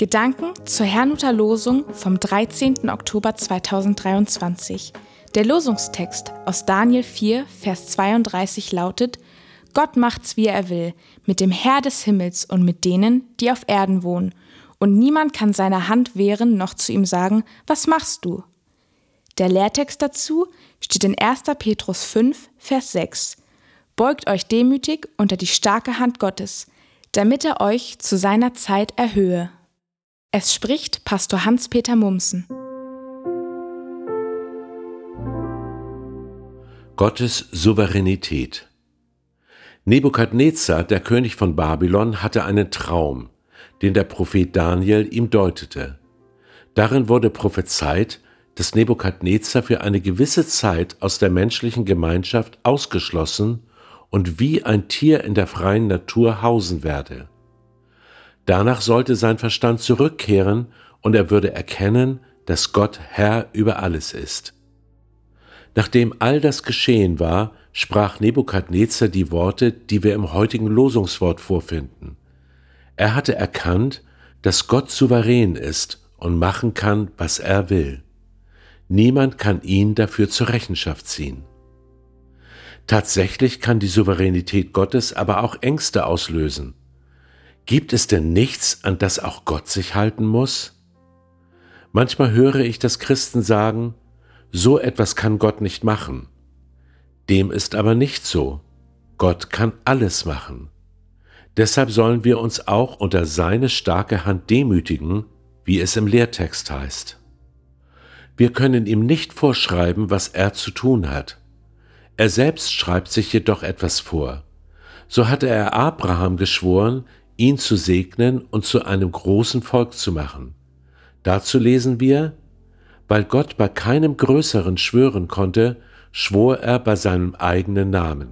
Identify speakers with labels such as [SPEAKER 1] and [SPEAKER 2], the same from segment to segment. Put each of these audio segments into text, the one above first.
[SPEAKER 1] Gedanken zur Herrnhuter Losung vom 13. Oktober 2023. Der Losungstext aus Daniel 4, Vers 32 lautet: Gott macht's, wie er will, mit dem Herr des Himmels und mit denen, die auf Erden wohnen, und niemand kann seiner Hand wehren noch zu ihm sagen: Was machst du? Der Lehrtext dazu steht in 1. Petrus 5, Vers 6. Beugt euch demütig unter die starke Hand Gottes, damit er euch zu seiner Zeit erhöhe. Es spricht Pastor Hans-Peter Mumsen.
[SPEAKER 2] Gottes Souveränität. Nebukadnezar, der König von Babylon, hatte einen Traum, den der Prophet Daniel ihm deutete. Darin wurde prophezeit, dass Nebukadnezar für eine gewisse Zeit aus der menschlichen Gemeinschaft ausgeschlossen und wie ein Tier in der freien Natur hausen werde. Danach sollte sein Verstand zurückkehren und er würde erkennen, dass Gott Herr über alles ist. Nachdem all das geschehen war, sprach Nebukadnezar die Worte, die wir im heutigen Losungswort vorfinden. Er hatte erkannt, dass Gott souverän ist und machen kann, was er will. Niemand kann ihn dafür zur Rechenschaft ziehen. Tatsächlich kann die Souveränität Gottes aber auch Ängste auslösen. Gibt es denn nichts, an das auch Gott sich halten muss? Manchmal höre ich das Christen sagen, so etwas kann Gott nicht machen. Dem ist aber nicht so. Gott kann alles machen. Deshalb sollen wir uns auch unter seine starke Hand demütigen, wie es im Lehrtext heißt. Wir können ihm nicht vorschreiben, was er zu tun hat. Er selbst schreibt sich jedoch etwas vor. So hatte er Abraham geschworen, ihn zu segnen und zu einem großen Volk zu machen. Dazu lesen wir, weil Gott bei keinem Größeren schwören konnte, schwor er bei seinem eigenen Namen.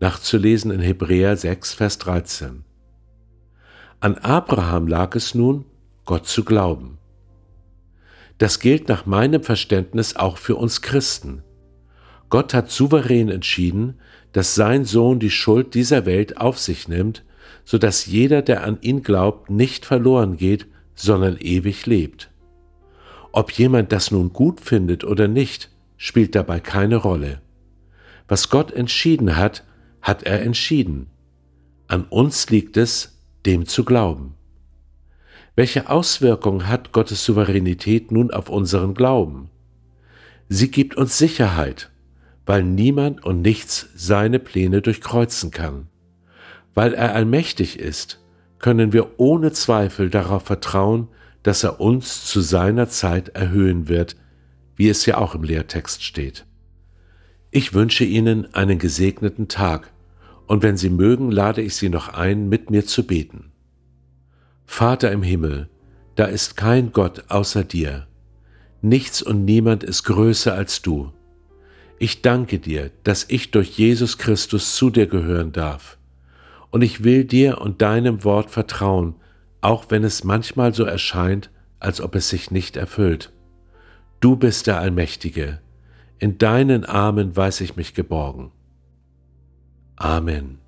[SPEAKER 2] Nachzulesen in Hebräer 6, Vers 13. An Abraham lag es nun, Gott zu glauben. Das gilt nach meinem Verständnis auch für uns Christen. Gott hat souverän entschieden, dass sein Sohn die Schuld dieser Welt auf sich nimmt so dass jeder, der an ihn glaubt, nicht verloren geht, sondern ewig lebt. Ob jemand das nun gut findet oder nicht, spielt dabei keine Rolle. Was Gott entschieden hat, hat er entschieden. An uns liegt es, dem zu glauben. Welche Auswirkungen hat Gottes Souveränität nun auf unseren Glauben? Sie gibt uns Sicherheit, weil niemand und nichts seine Pläne durchkreuzen kann. Weil er allmächtig ist, können wir ohne Zweifel darauf vertrauen, dass er uns zu seiner Zeit erhöhen wird, wie es ja auch im Lehrtext steht. Ich wünsche Ihnen einen gesegneten Tag, und wenn Sie mögen, lade ich Sie noch ein, mit mir zu beten. Vater im Himmel, da ist kein Gott außer dir. Nichts und niemand ist größer als du. Ich danke dir, dass ich durch Jesus Christus zu dir gehören darf und ich will dir und deinem Wort vertrauen, auch wenn es manchmal so erscheint, als ob es sich nicht erfüllt. Du bist der Allmächtige, in deinen Armen weiß ich mich geborgen. Amen.